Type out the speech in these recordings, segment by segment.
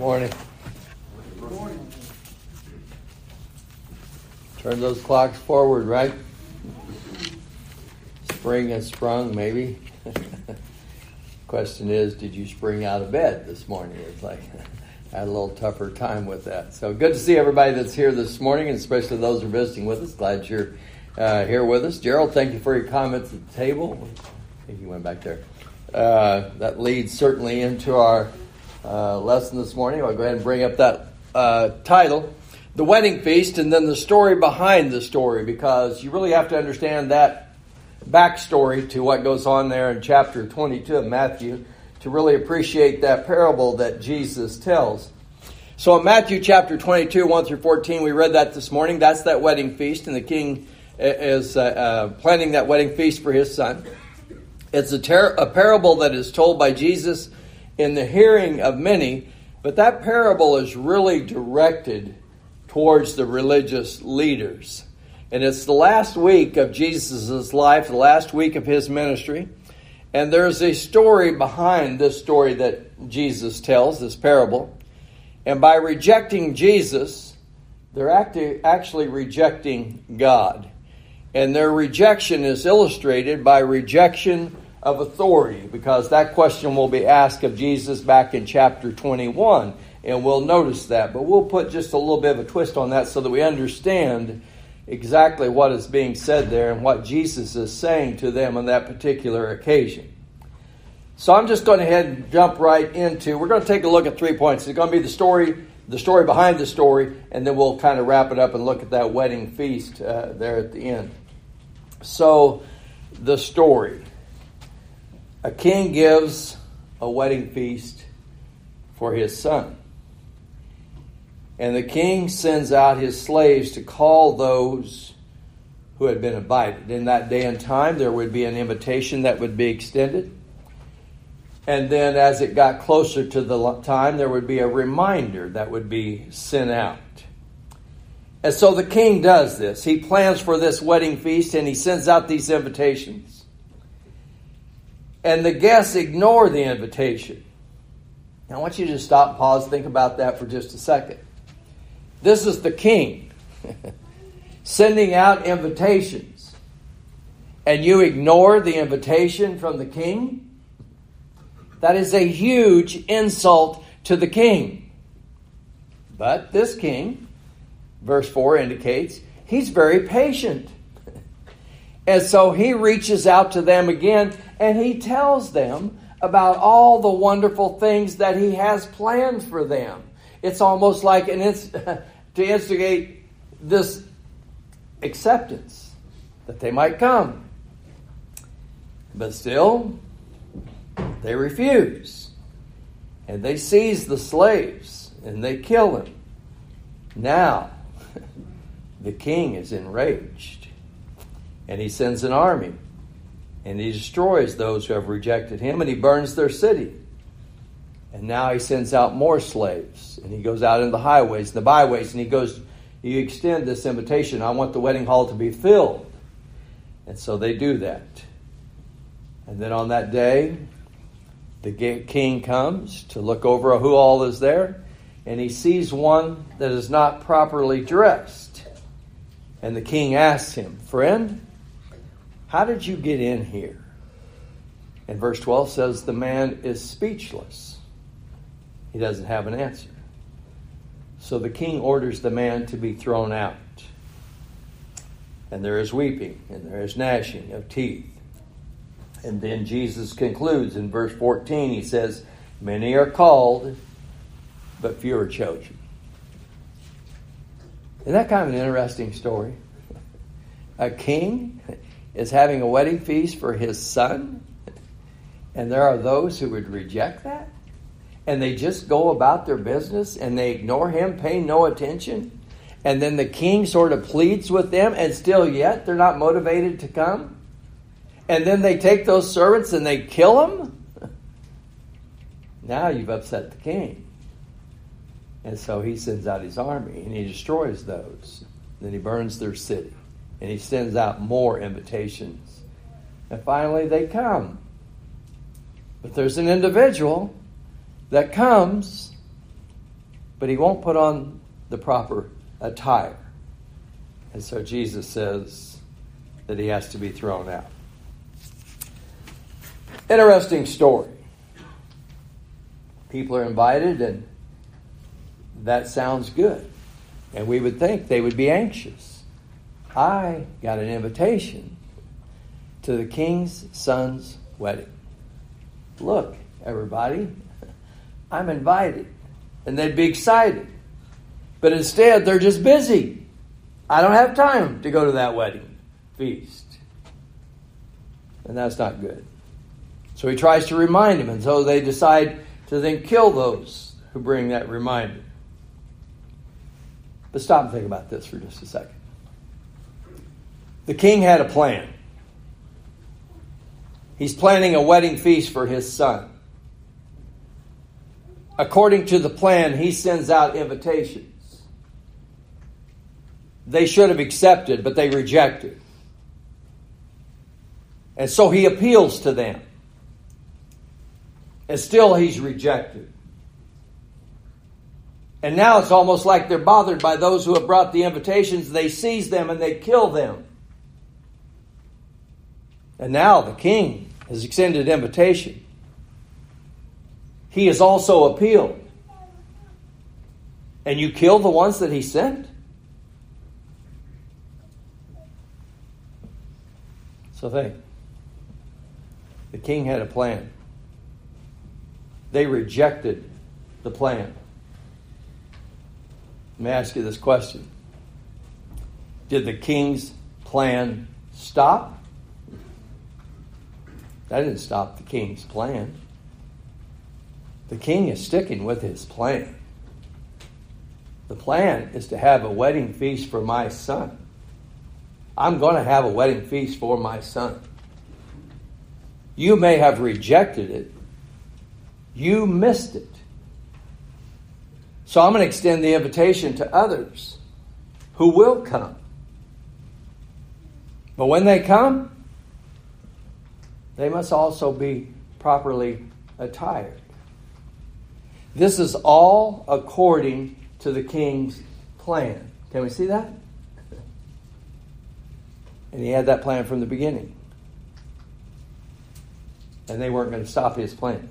Morning. Morning. Turn those clocks forward, right? Spring has sprung, maybe. Question is, did you spring out of bed this morning? It's like I had a little tougher time with that. So good to see everybody that's here this morning, and especially those who are visiting with us. Glad you're uh, here with us. Gerald, thank you for your comments at the table. I think you went back there. Uh, that leads certainly into our uh, lesson this morning. I'll go ahead and bring up that uh, title, The Wedding Feast, and then the story behind the story, because you really have to understand that backstory to what goes on there in chapter 22 of Matthew to really appreciate that parable that Jesus tells. So in Matthew chapter 22, 1 through 14, we read that this morning. That's that wedding feast, and the king is uh, uh, planning that wedding feast for his son. It's a, ter- a parable that is told by Jesus in the hearing of many, but that parable is really directed towards the religious leaders. And it's the last week of Jesus' life, the last week of his ministry. And there's a story behind this story that Jesus tells, this parable. And by rejecting Jesus, they're actually rejecting God. And their rejection is illustrated by rejection of authority, because that question will be asked of Jesus back in chapter 21. And we'll notice that. But we'll put just a little bit of a twist on that so that we understand exactly what is being said there and what Jesus is saying to them on that particular occasion. So I'm just going to head and jump right into. We're going to take a look at three points. It's going to be the story, the story behind the story, and then we'll kind of wrap it up and look at that wedding feast uh, there at the end. So, the story. A king gives a wedding feast for his son. And the king sends out his slaves to call those who had been invited. In that day and time, there would be an invitation that would be extended. And then, as it got closer to the time, there would be a reminder that would be sent out. And so the king does this. He plans for this wedding feast and he sends out these invitations. And the guests ignore the invitation. Now, I want you to stop, pause, think about that for just a second. This is the king sending out invitations, and you ignore the invitation from the king? That is a huge insult to the king. But this king, verse 4 indicates, he's very patient. And so he reaches out to them again and he tells them about all the wonderful things that he has planned for them. It's almost like an inst- to instigate this acceptance that they might come. But still, they refuse. And they seize the slaves and they kill them. Now, the king is enraged. And he sends an army. And he destroys those who have rejected him and he burns their city. And now he sends out more slaves. And he goes out in the highways and the byways and he goes, You extend this invitation. I want the wedding hall to be filled. And so they do that. And then on that day, the king comes to look over who all is there. And he sees one that is not properly dressed. And the king asks him, Friend, how did you get in here? And verse 12 says, The man is speechless. He doesn't have an answer. So the king orders the man to be thrown out. And there is weeping and there is gnashing of teeth. And then Jesus concludes in verse 14. He says, Many are called, but few are chosen. Isn't that kind of an interesting story? A king is having a wedding feast for his son, and there are those who would reject that? and they just go about their business and they ignore him, pay no attention. And then the king sort of pleads with them, and still yet they're not motivated to come. And then they take those servants and they kill them. now you've upset the king. And so he sends out his army and he destroys those. Then he burns their city and he sends out more invitations. And finally they come. But there's an individual that comes but he won't put on the proper attire. And so Jesus says that he has to be thrown out. Interesting story. People are invited, and that sounds good. And we would think they would be anxious. I got an invitation to the king's son's wedding. Look, everybody, I'm invited. And they'd be excited. But instead, they're just busy. I don't have time to go to that wedding feast. And that's not good. So he tries to remind them, and so they decide to then kill those who bring that reminder. But stop and think about this for just a second. The king had a plan. He's planning a wedding feast for his son. According to the plan, he sends out invitations. They should have accepted, but they rejected. And so he appeals to them. And still he's rejected. And now it's almost like they're bothered by those who have brought the invitations. They seize them and they kill them. And now the king has extended invitation. He has also appealed. And you kill the ones that he sent? So think. The king had a plan. They rejected the plan. Let me ask you this question Did the king's plan stop? That didn't stop the king's plan. The king is sticking with his plan. The plan is to have a wedding feast for my son. I'm going to have a wedding feast for my son. You may have rejected it, you missed it. So I'm going to extend the invitation to others who will come. But when they come, they must also be properly attired. This is all according to the king's plan. Can we see that? And he had that plan from the beginning. And they weren't going to stop his plan.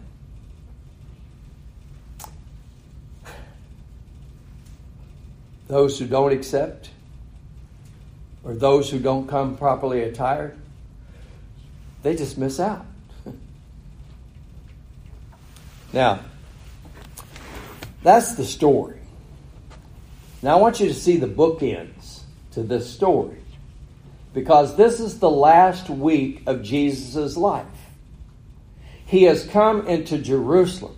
Those who don't accept, or those who don't come properly attired, they just miss out. now, that's the story. Now, I want you to see the bookends to this story because this is the last week of Jesus' life. He has come into Jerusalem.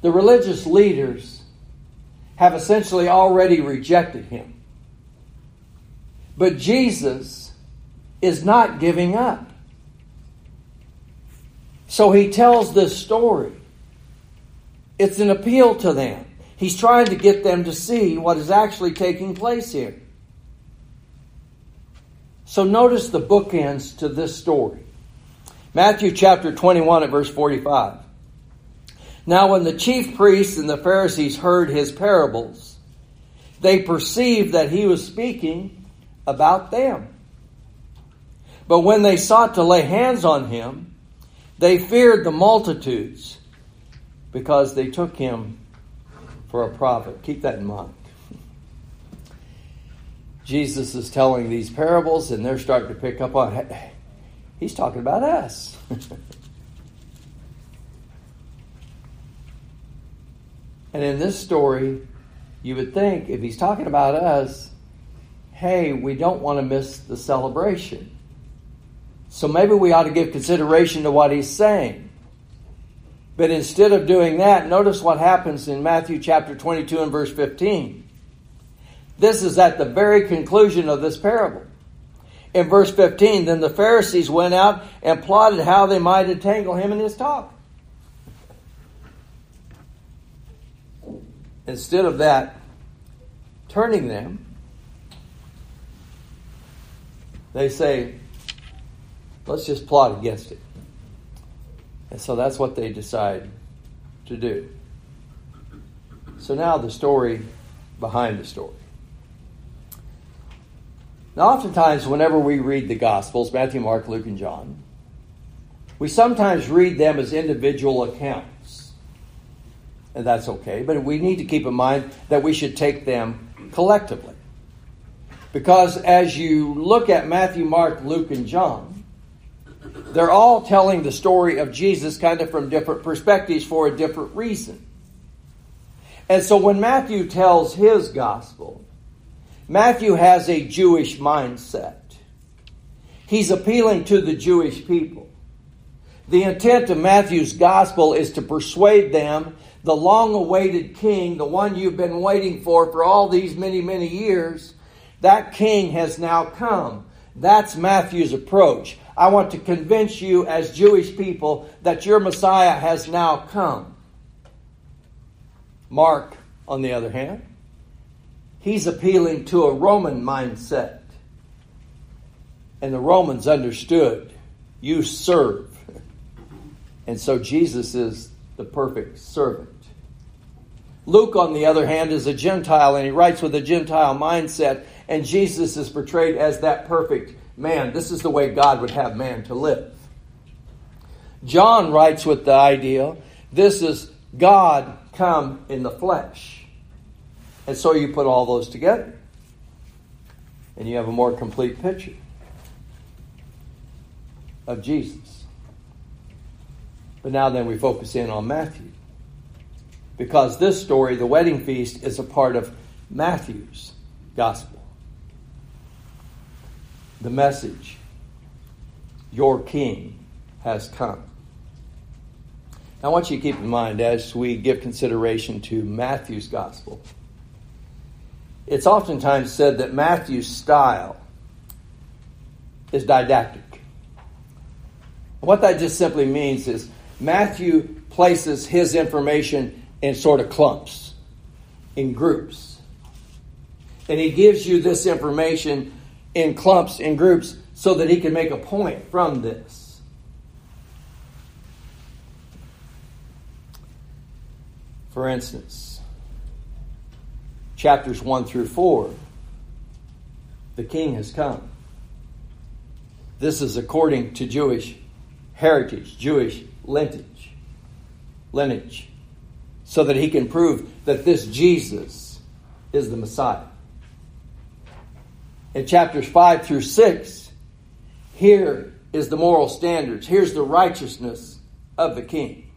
The religious leaders have essentially already rejected him. But Jesus is not giving up. So he tells this story. It's an appeal to them. He's trying to get them to see what is actually taking place here. So notice the bookends to this story. Matthew chapter 21 at verse 45. Now, when the chief priests and the Pharisees heard his parables, they perceived that he was speaking about them. But when they sought to lay hands on him, they feared the multitudes because they took him for a prophet. Keep that in mind. Jesus is telling these parables, and they're starting to pick up on hey, he's talking about us. and in this story, you would think if he's talking about us, hey, we don't want to miss the celebration. So maybe we ought to give consideration to what he's saying. But instead of doing that, notice what happens in Matthew chapter 22 and verse 15. This is at the very conclusion of this parable. In verse 15, then the Pharisees went out and plotted how they might entangle him in his talk. Instead of that, turning them, they say, let's just plot against it. And so that's what they decide to do. So now the story behind the story. Now, oftentimes, whenever we read the Gospels, Matthew, Mark, Luke, and John, we sometimes read them as individual accounts. And that's okay, but we need to keep in mind that we should take them collectively. Because as you look at Matthew, Mark, Luke, and John, they're all telling the story of Jesus kind of from different perspectives for a different reason. And so when Matthew tells his gospel, Matthew has a Jewish mindset. He's appealing to the Jewish people. The intent of Matthew's gospel is to persuade them the long awaited king, the one you've been waiting for for all these many, many years, that king has now come. That's Matthew's approach. I want to convince you as Jewish people that your Messiah has now come. Mark, on the other hand, he's appealing to a Roman mindset. And the Romans understood you serve. And so Jesus is the perfect servant. Luke, on the other hand, is a Gentile and he writes with a Gentile mindset, and Jesus is portrayed as that perfect man. This is the way God would have man to live. John writes with the idea this is God come in the flesh. And so you put all those together, and you have a more complete picture of Jesus. But now then we focus in on Matthew. Because this story, the wedding feast, is a part of Matthew's gospel. The message, your king has come. I want you to keep in mind as we give consideration to Matthew's gospel, it's oftentimes said that Matthew's style is didactic. What that just simply means is Matthew places his information in sort of clumps, in groups. And he gives you this information in clumps, in groups, so that he can make a point from this. For instance, chapters 1 through 4, the king has come. This is according to Jewish heritage, Jewish lineage, lineage, so that he can prove that this Jesus is the Messiah. In chapters 5 through 6, here is the moral standards. Here's the righteousness of the king.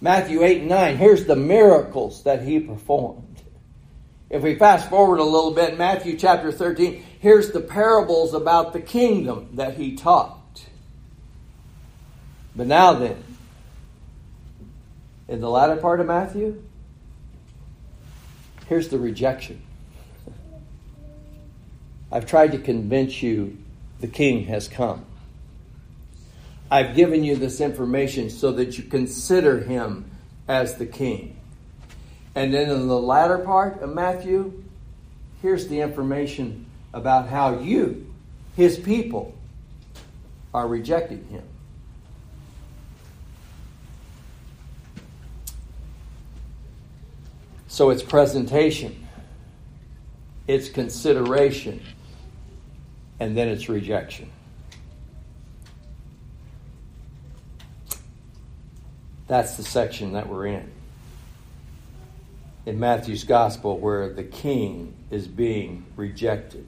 Matthew 8 and 9, here's the miracles that he performed. If we fast forward a little bit, Matthew chapter 13, here's the parables about the kingdom that he taught. But now then, in the latter part of Matthew, here's the rejection. I've tried to convince you the king has come. I've given you this information so that you consider him as the king. And then in the latter part of Matthew, here's the information about how you, his people, are rejecting him. So it's presentation, it's consideration, and then it's rejection. That's the section that we're in. In Matthew's gospel, where the king is being rejected.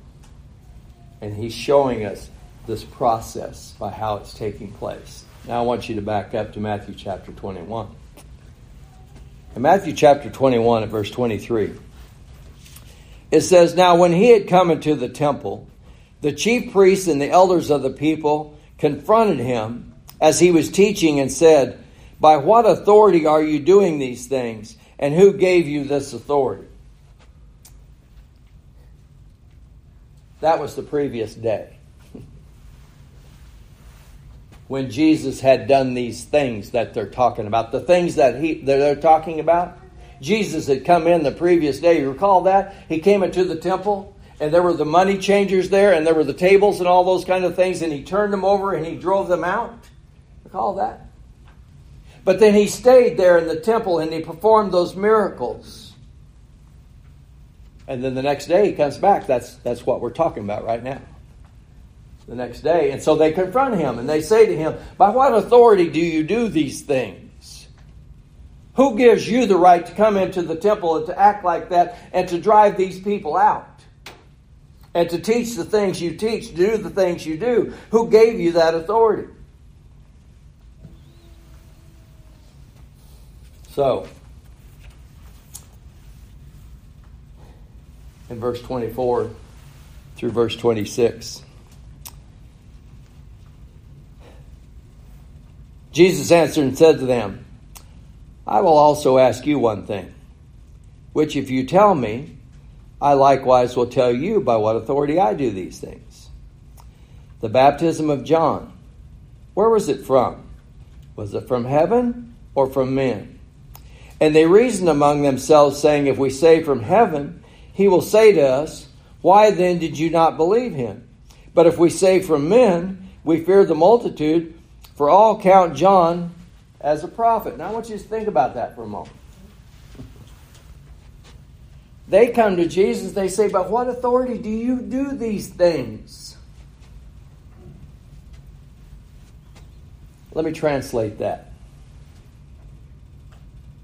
And he's showing us this process by how it's taking place. Now I want you to back up to Matthew chapter 21. In Matthew chapter 21 at verse 23, it says, Now when he had come into the temple, the chief priests and the elders of the people confronted him as he was teaching and said, by what authority are you doing these things? And who gave you this authority? That was the previous day. when Jesus had done these things that they're talking about, the things that he that they're talking about, Jesus had come in the previous day. You recall that? He came into the temple and there were the money changers there and there were the tables and all those kind of things and he turned them over and he drove them out. Recall that? But then he stayed there in the temple and he performed those miracles. And then the next day he comes back. That's, that's what we're talking about right now. The next day. And so they confront him and they say to him, By what authority do you do these things? Who gives you the right to come into the temple and to act like that and to drive these people out? And to teach the things you teach, do the things you do? Who gave you that authority? So, in verse 24 through verse 26. Jesus answered and said to them, I will also ask you one thing, which if you tell me, I likewise will tell you by what authority I do these things. The baptism of John, where was it from? Was it from heaven or from men? And they reasoned among themselves, saying, If we say from heaven, he will say to us, Why then did you not believe him? But if we say from men, we fear the multitude, for all count John as a prophet. Now I want you to think about that for a moment. They come to Jesus, they say, But what authority do you do these things? Let me translate that.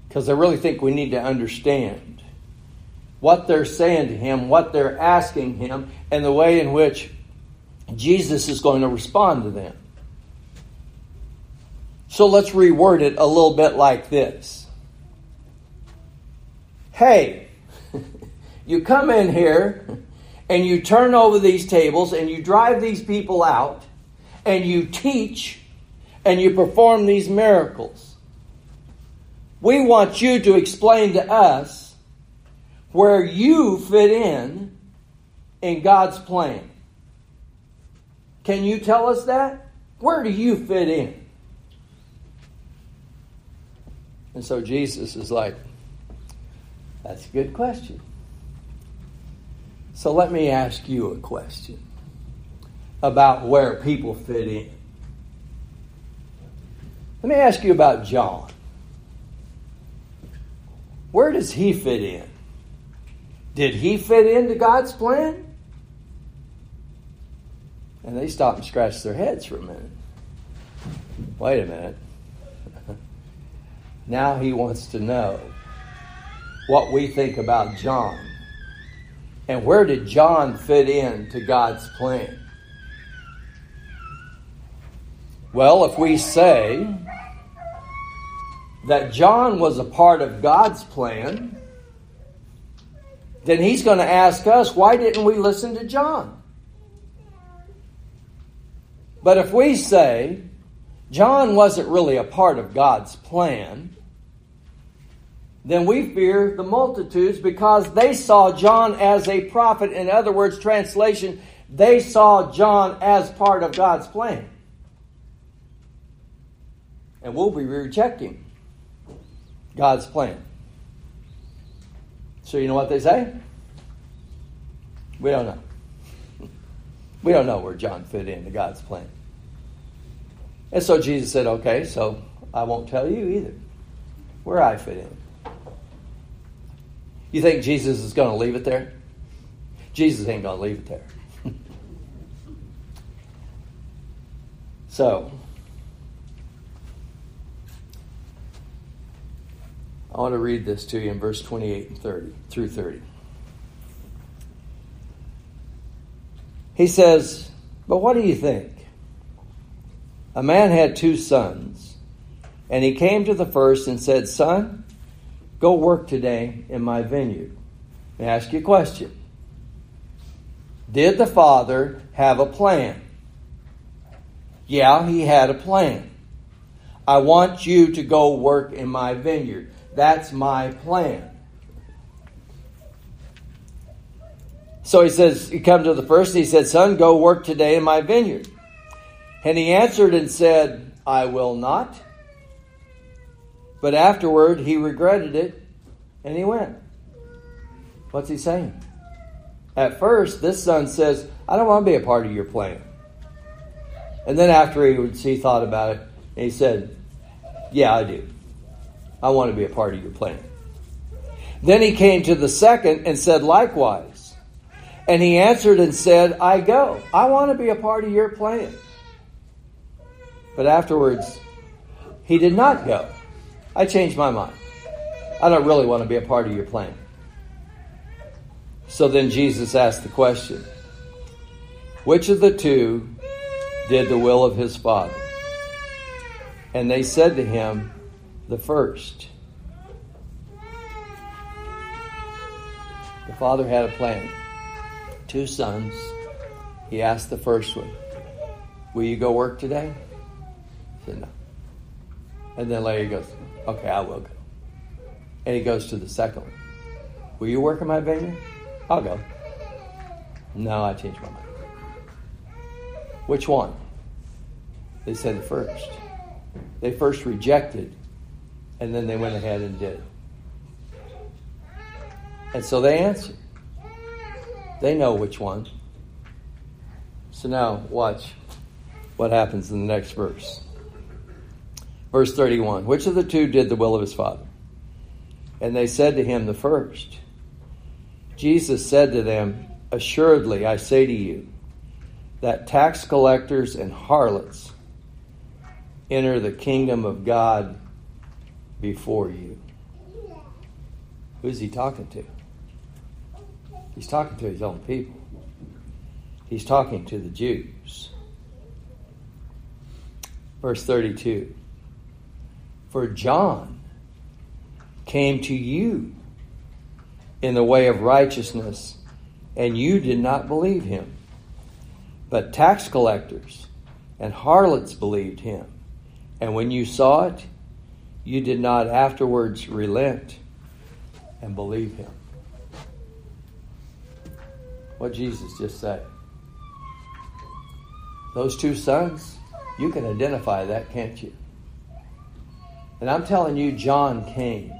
Because I really think we need to understand what they're saying to him, what they're asking him, and the way in which Jesus is going to respond to them. So let's reword it a little bit like this Hey, you come in here and you turn over these tables and you drive these people out and you teach and you perform these miracles. We want you to explain to us where you fit in in God's plan. Can you tell us that? Where do you fit in? And so Jesus is like, that's a good question. So let me ask you a question about where people fit in. Let me ask you about John. Where does he fit in? Did he fit into God's plan? And they stop and scratch their heads for a minute. Wait a minute. now he wants to know what we think about John. And where did John fit in to God's plan? Well, if we say that John was a part of God's plan, then he's going to ask us, why didn't we listen to John? But if we say, John wasn't really a part of God's plan, then we fear the multitudes because they saw John as a prophet. In other words, translation, they saw John as part of God's plan. And we'll be rejecting God's plan. So you know what they say? We don't know. We don't know where John fit into God's plan. And so Jesus said, okay, so I won't tell you either where I fit in. You think Jesus is going to leave it there? Jesus ain't going to leave it there. so, I want to read this to you in verse 28 and 30 through 30. He says, But what do you think? A man had two sons, and he came to the first and said, Son, go work today in my vineyard. Let me ask you a question. Did the father have a plan? Yeah, he had a plan. I want you to go work in my vineyard. That's my plan. So he says, he comes to the first, he said, Son, go work today in my vineyard. And he answered and said, I will not. But afterward he regretted it and he went. What's he saying? At first, this son says, I don't want to be a part of your plan. And then after he, he thought about it, and he said, Yeah, I do. I want to be a part of your plan. Then he came to the second and said likewise. And he answered and said, I go. I want to be a part of your plan. But afterwards, he did not go. I changed my mind. I don't really want to be a part of your plan. So then Jesus asked the question Which of the two did the will of his Father? And they said to him, The first. The father had a plan. Two sons. He asked the first one, Will you go work today? He said, No. And then later he goes, Okay, I will go. And he goes to the second one. Will you work in my vineyard? I'll go. No, I changed my mind. Which one? They said the first. They first rejected, and then they went ahead and did. And so they answered. They know which one. So now, watch what happens in the next verse. Verse 31 Which of the two did the will of his father? And they said to him, The first. Jesus said to them, Assuredly, I say to you, that tax collectors and harlots enter the kingdom of God before you. Who's he talking to? He's talking to his own people. He's talking to the Jews. Verse 32 For John came to you in the way of righteousness, and you did not believe him. But tax collectors and harlots believed him. And when you saw it, you did not afterwards relent and believe him. What Jesus just said. Those two sons, you can identify that, can't you? And I'm telling you, John came.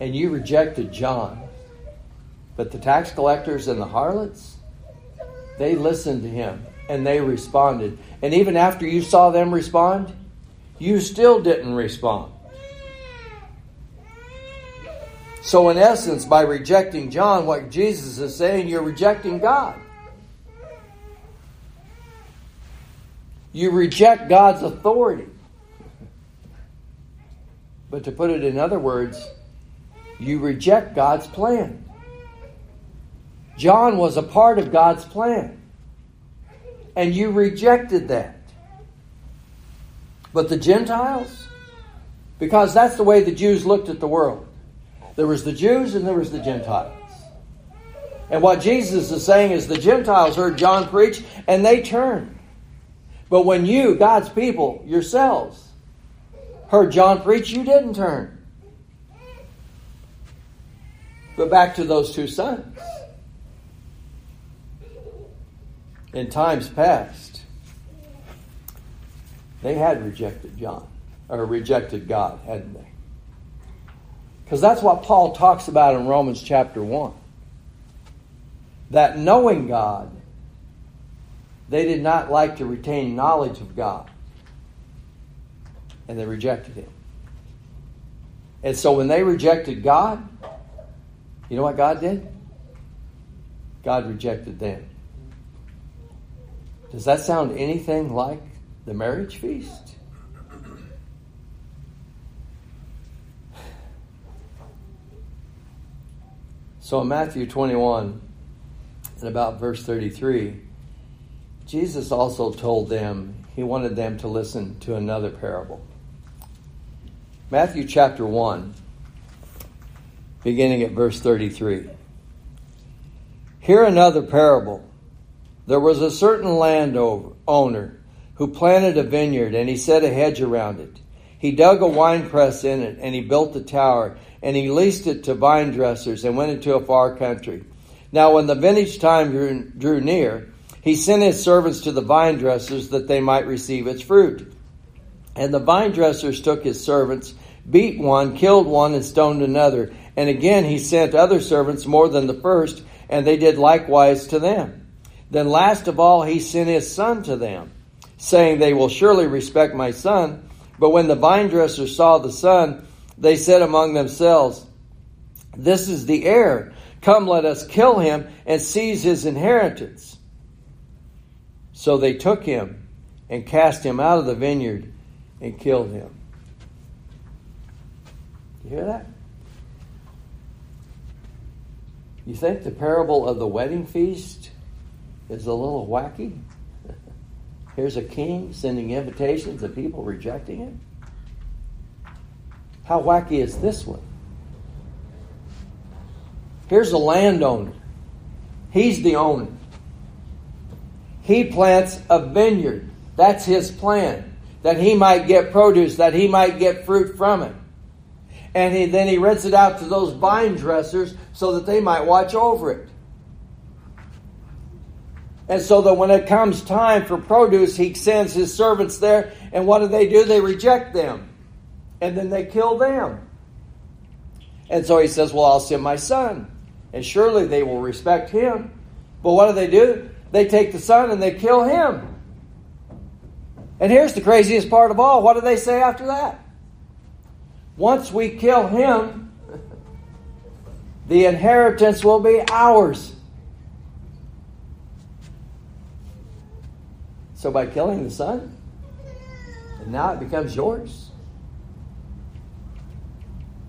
And you rejected John. But the tax collectors and the harlots, they listened to him and they responded. And even after you saw them respond, you still didn't respond. So, in essence, by rejecting John, what Jesus is saying, you're rejecting God. You reject God's authority. But to put it in other words, you reject God's plan. John was a part of God's plan. And you rejected that. But the Gentiles, because that's the way the Jews looked at the world. There was the Jews and there was the Gentiles. And what Jesus is saying is the Gentiles heard John preach and they turned. But when you, God's people, yourselves, heard John preach, you didn't turn. But back to those two sons. In times past, they had rejected John, or rejected God, hadn't they? Because that's what Paul talks about in Romans chapter 1. That knowing God, they did not like to retain knowledge of God. And they rejected him. And so when they rejected God, you know what God did? God rejected them. Does that sound anything like the marriage feast? So in Matthew 21, and about verse 33, Jesus also told them he wanted them to listen to another parable. Matthew chapter 1 beginning at verse 33. Hear another parable. There was a certain landowner who planted a vineyard, and he set a hedge around it. He dug a winepress in it, and he built a tower, and he leased it to vine dressers, and went into a far country. Now, when the vintage time drew, drew near, he sent his servants to the vine dressers that they might receive its fruit. And the vine dressers took his servants, beat one, killed one, and stoned another. And again he sent other servants more than the first, and they did likewise to them. Then last of all he sent his son to them, saying, They will surely respect my son. But when the vine dressers saw the son, they said among themselves, This is the heir. Come, let us kill him and seize his inheritance. So they took him and cast him out of the vineyard and killed him. You hear that? You think the parable of the wedding feast is a little wacky? Here's a king sending invitations and people rejecting it. How wacky is this one? Here's a landowner. He's the owner. He plants a vineyard. That's his plan. That he might get produce, that he might get fruit from it. And he, then he rents it out to those vine dressers so that they might watch over it. And so that when it comes time for produce, he sends his servants there. And what do they do? They reject them. And then they kill them. And so he says, Well, I'll send my son. And surely they will respect him. But what do they do? They take the son and they kill him. And here's the craziest part of all. What do they say after that? Once we kill him, the inheritance will be ours. So by killing the son, and now it becomes yours.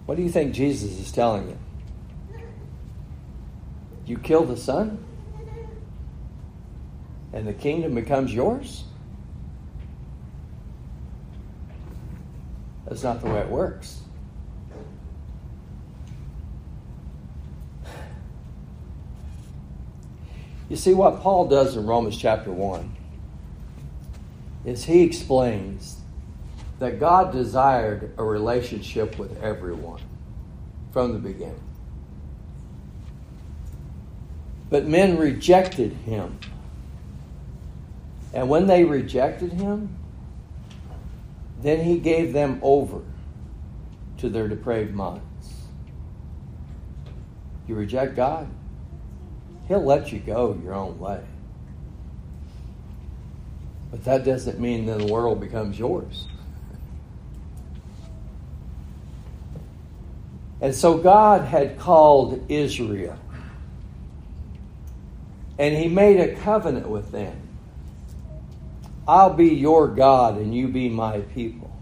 What do you think Jesus is telling you? You kill the son, and the kingdom becomes yours? That's not the way it works. You see, what Paul does in Romans chapter 1 is he explains that God desired a relationship with everyone from the beginning. But men rejected him. And when they rejected him, then he gave them over to their depraved minds. You reject God, he'll let you go your own way. But that doesn't mean that the world becomes yours. And so God had called Israel. And he made a covenant with them. I'll be your God and you be my people.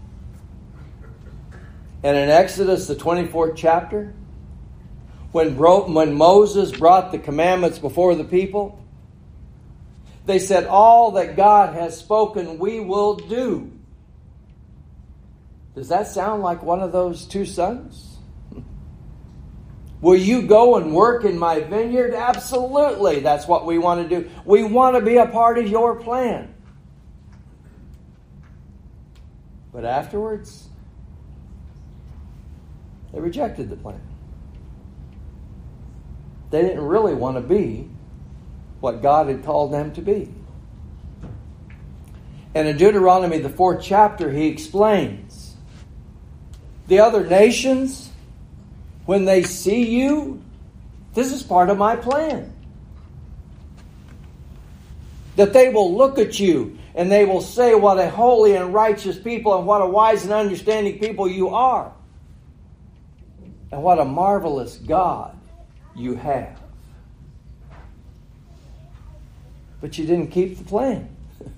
And in Exodus, the 24th chapter, when, when Moses brought the commandments before the people, they said, All that God has spoken, we will do. Does that sound like one of those two sons? Will you go and work in my vineyard? Absolutely. That's what we want to do. We want to be a part of your plan. But afterwards, they rejected the plan. They didn't really want to be what God had called them to be. And in Deuteronomy, the fourth chapter, he explains the other nations, when they see you, this is part of my plan. That they will look at you and they will say what a holy and righteous people and what a wise and understanding people you are. And what a marvelous God you have. But you didn't keep the plan.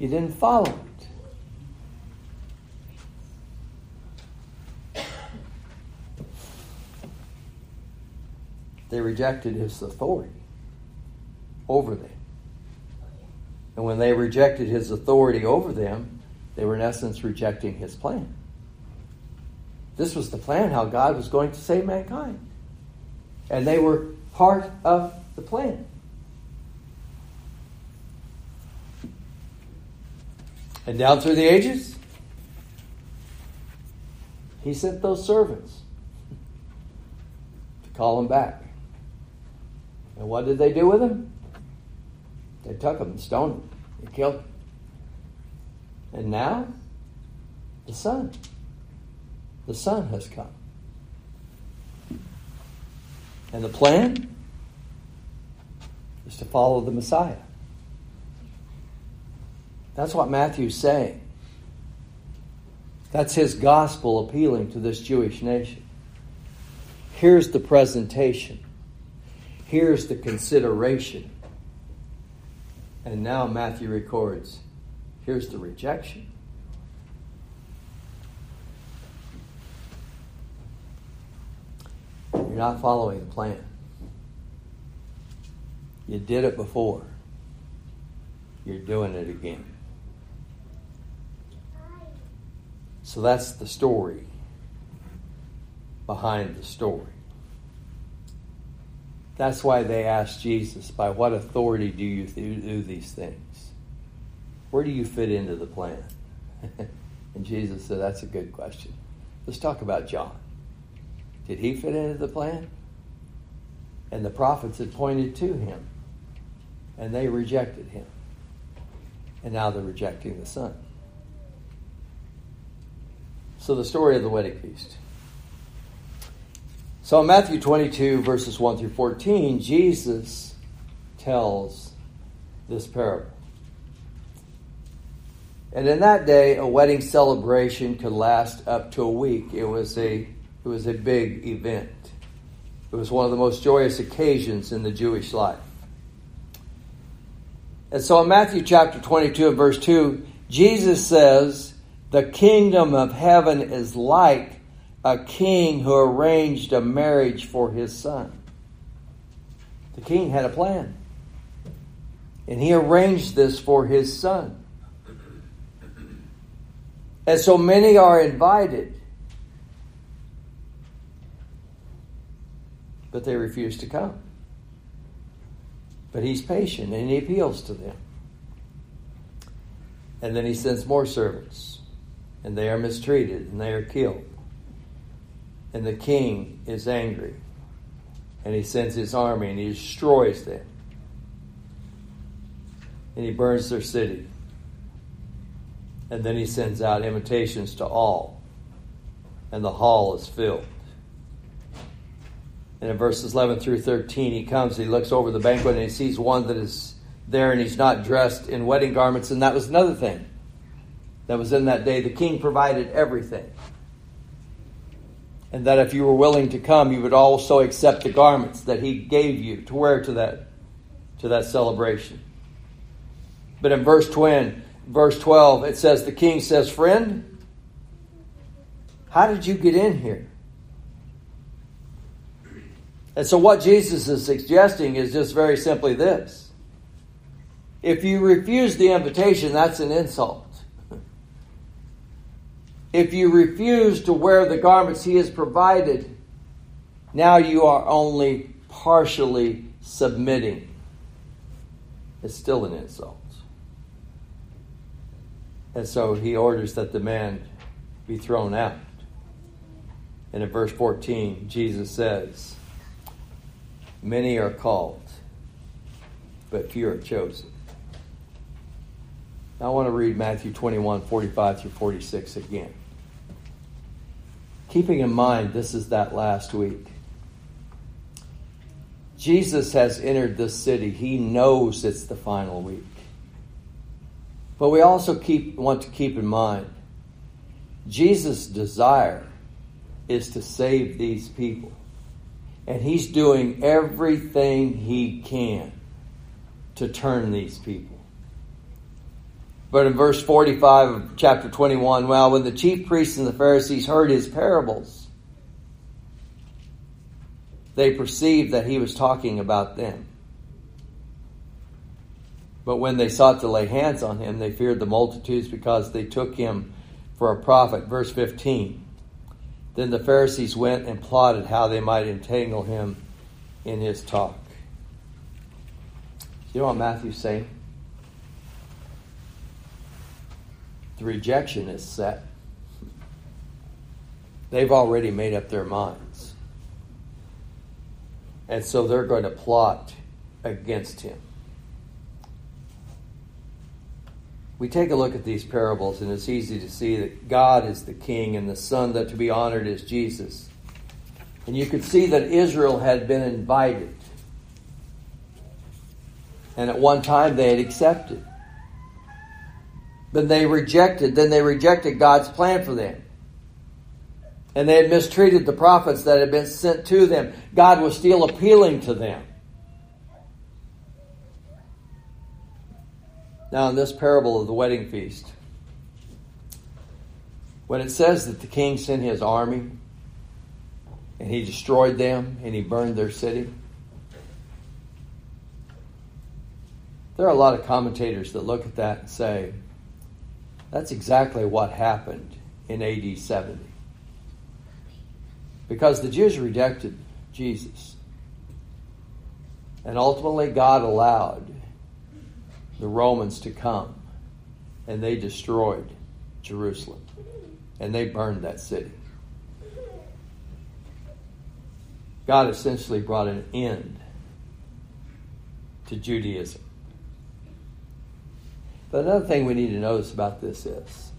You didn't follow it. They rejected his authority over them. And when they rejected his authority over them, they were in essence rejecting his plan. This was the plan how God was going to save mankind. And they were part of the plan. And down through the ages, he sent those servants to call him back. And what did they do with him? They took him and stoned him and killed him. And now, the Son. The Son has come. And the plan is to follow the Messiah. That's what Matthew's saying. That's his gospel appealing to this Jewish nation. Here's the presentation. Here's the consideration. And now Matthew records here's the rejection. You're not following the plan. You did it before. You're doing it again. So that's the story behind the story. That's why they asked Jesus, by what authority do you do these things? Where do you fit into the plan? and Jesus said, That's a good question. Let's talk about John. Did he fit into the plan? And the prophets had pointed to him, and they rejected him. And now they're rejecting the Son. So, the story of the wedding feast. So, in Matthew 22, verses 1 through 14, Jesus tells this parable. And in that day, a wedding celebration could last up to a week. It was a, it was a big event. It was one of the most joyous occasions in the Jewish life. And so in Matthew chapter 22 and verse 2, Jesus says, The kingdom of heaven is like a king who arranged a marriage for his son. The king had a plan. And he arranged this for his son. And so many are invited, but they refuse to come. But he's patient and he appeals to them. And then he sends more servants, and they are mistreated and they are killed. And the king is angry, and he sends his army and he destroys them. And he burns their city. And then he sends out invitations to all, and the hall is filled. And in verses 11 through 13, he comes, he looks over the banquet, and he sees one that is there, and he's not dressed in wedding garments. And that was another thing that was in that day. The king provided everything. And that if you were willing to come, you would also accept the garments that he gave you to wear to that, to that celebration. But in verse 20, verse 12, it says, The king says, Friend, how did you get in here? And so, what Jesus is suggesting is just very simply this if you refuse the invitation, that's an insult. If you refuse to wear the garments he has provided, now you are only partially submitting. It's still an insult. And so he orders that the man be thrown out. And in verse 14, Jesus says, Many are called, but few are chosen. I want to read Matthew 21, 45 through 46 again. Keeping in mind, this is that last week. Jesus has entered this city. He knows it's the final week. But we also keep, want to keep in mind Jesus' desire is to save these people. And he's doing everything he can to turn these people. But in verse 45 of chapter 21, well, when the chief priests and the Pharisees heard his parables, they perceived that he was talking about them. But when they sought to lay hands on him, they feared the multitudes because they took him for a prophet. Verse 15. Then the Pharisees went and plotted how they might entangle him in his talk. You know what Matthew's saying? The rejection is set. They've already made up their minds. And so they're going to plot against him. we take a look at these parables, and it's easy to see that God is the king and the son that to be honored is Jesus. And you could see that Israel had been invited. And at one time they had accepted. But they rejected, then they rejected God's plan for them. and they had mistreated the prophets that had been sent to them, God was still appealing to them. Now, in this parable of the wedding feast, when it says that the king sent his army and he destroyed them and he burned their city, there are a lot of commentators that look at that and say, that's exactly what happened in AD 70. Because the Jews rejected Jesus. And ultimately, God allowed the Romans to come and they destroyed Jerusalem and they burned that city. God essentially brought an end to Judaism. But another thing we need to notice about this is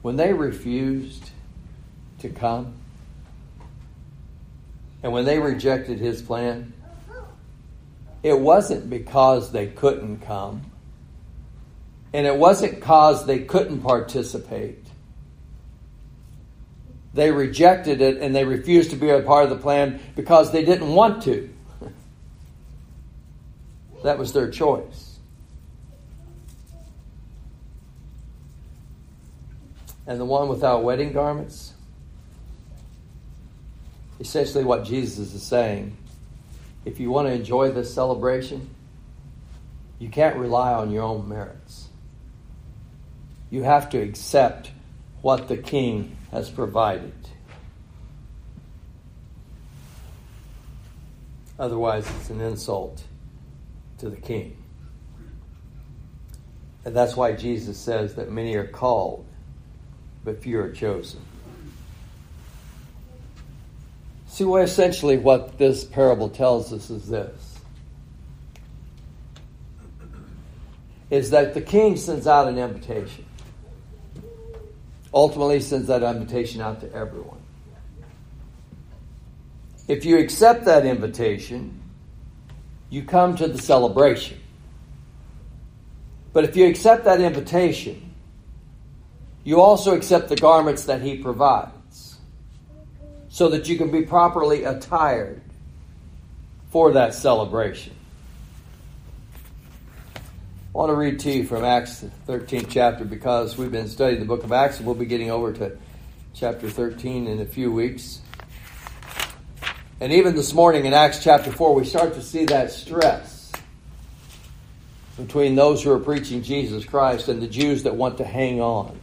when they refused to come, and when they rejected his plan, it wasn't because they couldn't come, and it wasn't because they couldn't participate. They rejected it and they refused to be a part of the plan because they didn't want to. That was their choice. And the one without wedding garments, essentially what Jesus is saying. If you want to enjoy this celebration, you can't rely on your own merits. You have to accept what the king has provided. Otherwise, it's an insult to the king. And that's why Jesus says that many are called, but few are chosen. See, well, essentially, what this parable tells us is this is that the king sends out an invitation. Ultimately, sends that invitation out to everyone. If you accept that invitation, you come to the celebration. But if you accept that invitation, you also accept the garments that he provides so that you can be properly attired for that celebration. I want to read to you from Acts 13th chapter because we've been studying the book of Acts and we'll be getting over to chapter 13 in a few weeks. And even this morning in Acts chapter 4, we start to see that stress between those who are preaching Jesus Christ and the Jews that want to hang on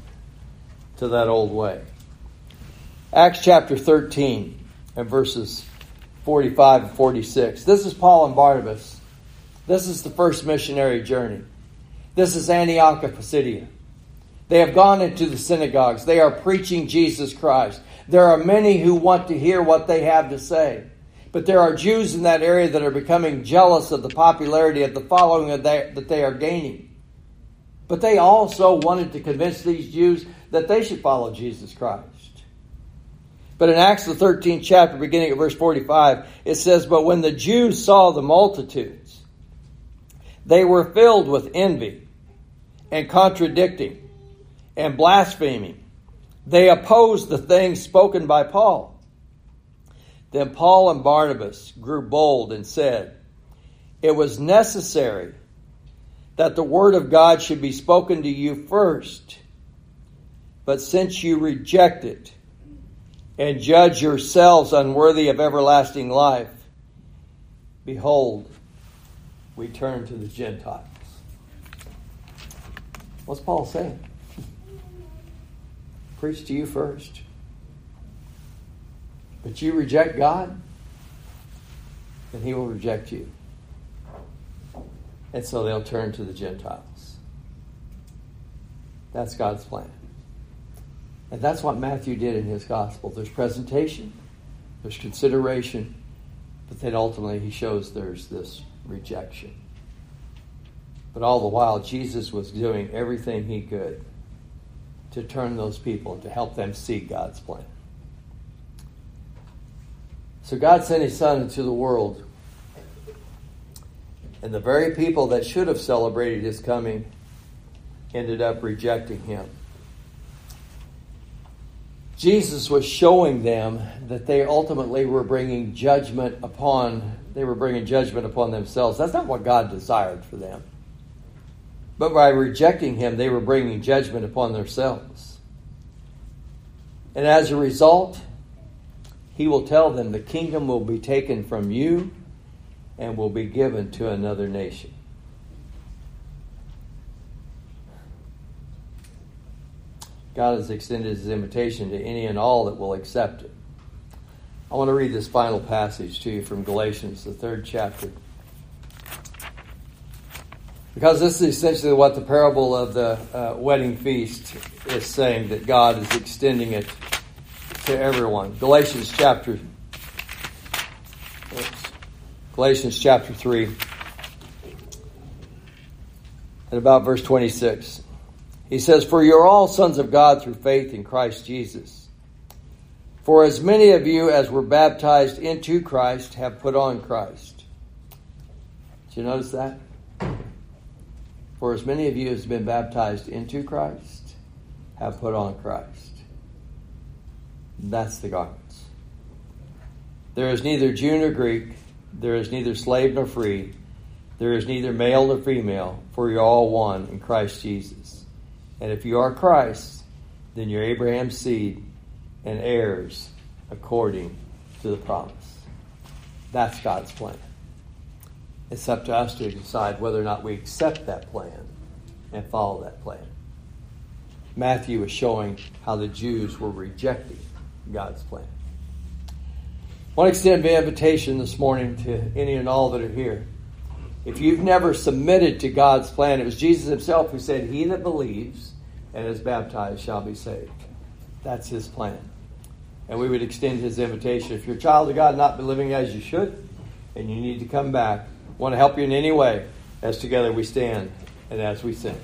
to that old way. Acts chapter 13 and verses 45 and 46. This is Paul and Barnabas. This is the first missionary journey. This is Antioch of Pisidia. They have gone into the synagogues. They are preaching Jesus Christ. There are many who want to hear what they have to say. But there are Jews in that area that are becoming jealous of the popularity of the following that they are gaining. But they also wanted to convince these Jews that they should follow Jesus Christ. But in Acts the 13th chapter, beginning at verse 45, it says, But when the Jews saw the multitudes, they were filled with envy and contradicting and blaspheming. They opposed the things spoken by Paul. Then Paul and Barnabas grew bold and said, It was necessary that the word of God should be spoken to you first. But since you reject it, and judge yourselves unworthy of everlasting life. Behold, we turn to the Gentiles. What's Paul saying? Preach to you first. But you reject God, and he will reject you. And so they'll turn to the Gentiles. That's God's plan. And that's what Matthew did in his gospel. There's presentation, there's consideration, but then ultimately he shows there's this rejection. But all the while, Jesus was doing everything he could to turn those people, to help them see God's plan. So God sent his son into the world. And the very people that should have celebrated his coming ended up rejecting him. Jesus was showing them that they ultimately were bringing judgment upon they were bringing judgment upon themselves. That's not what God desired for them. But by rejecting him, they were bringing judgment upon themselves. And as a result, he will tell them the kingdom will be taken from you and will be given to another nation. God has extended his invitation to any and all that will accept it. I want to read this final passage to you from Galatians, the third chapter. Because this is essentially what the parable of the uh, wedding feast is saying that God is extending it to everyone. Galatians chapter oops, Galatians chapter 3 and about verse 26. He says, For you're all sons of God through faith in Christ Jesus. For as many of you as were baptized into Christ have put on Christ. Did you notice that? For as many of you as have been baptized into Christ have put on Christ. That's the garments. There is neither Jew nor Greek, there is neither slave nor free, there is neither male nor female, for you're all one in Christ Jesus. And if you are Christ, then you're Abraham's seed and heirs according to the promise. That's God's plan. It's up to us to decide whether or not we accept that plan and follow that plan. Matthew is showing how the Jews were rejecting God's plan. I want to extend an invitation this morning to any and all that are here. If you've never submitted to God's plan, it was Jesus himself who said, He that believes and is baptized shall be saved. That's his plan. And we would extend his invitation. If you're a child of God, not living as you should, and you need to come back, want to help you in any way, as together we stand and as we sing.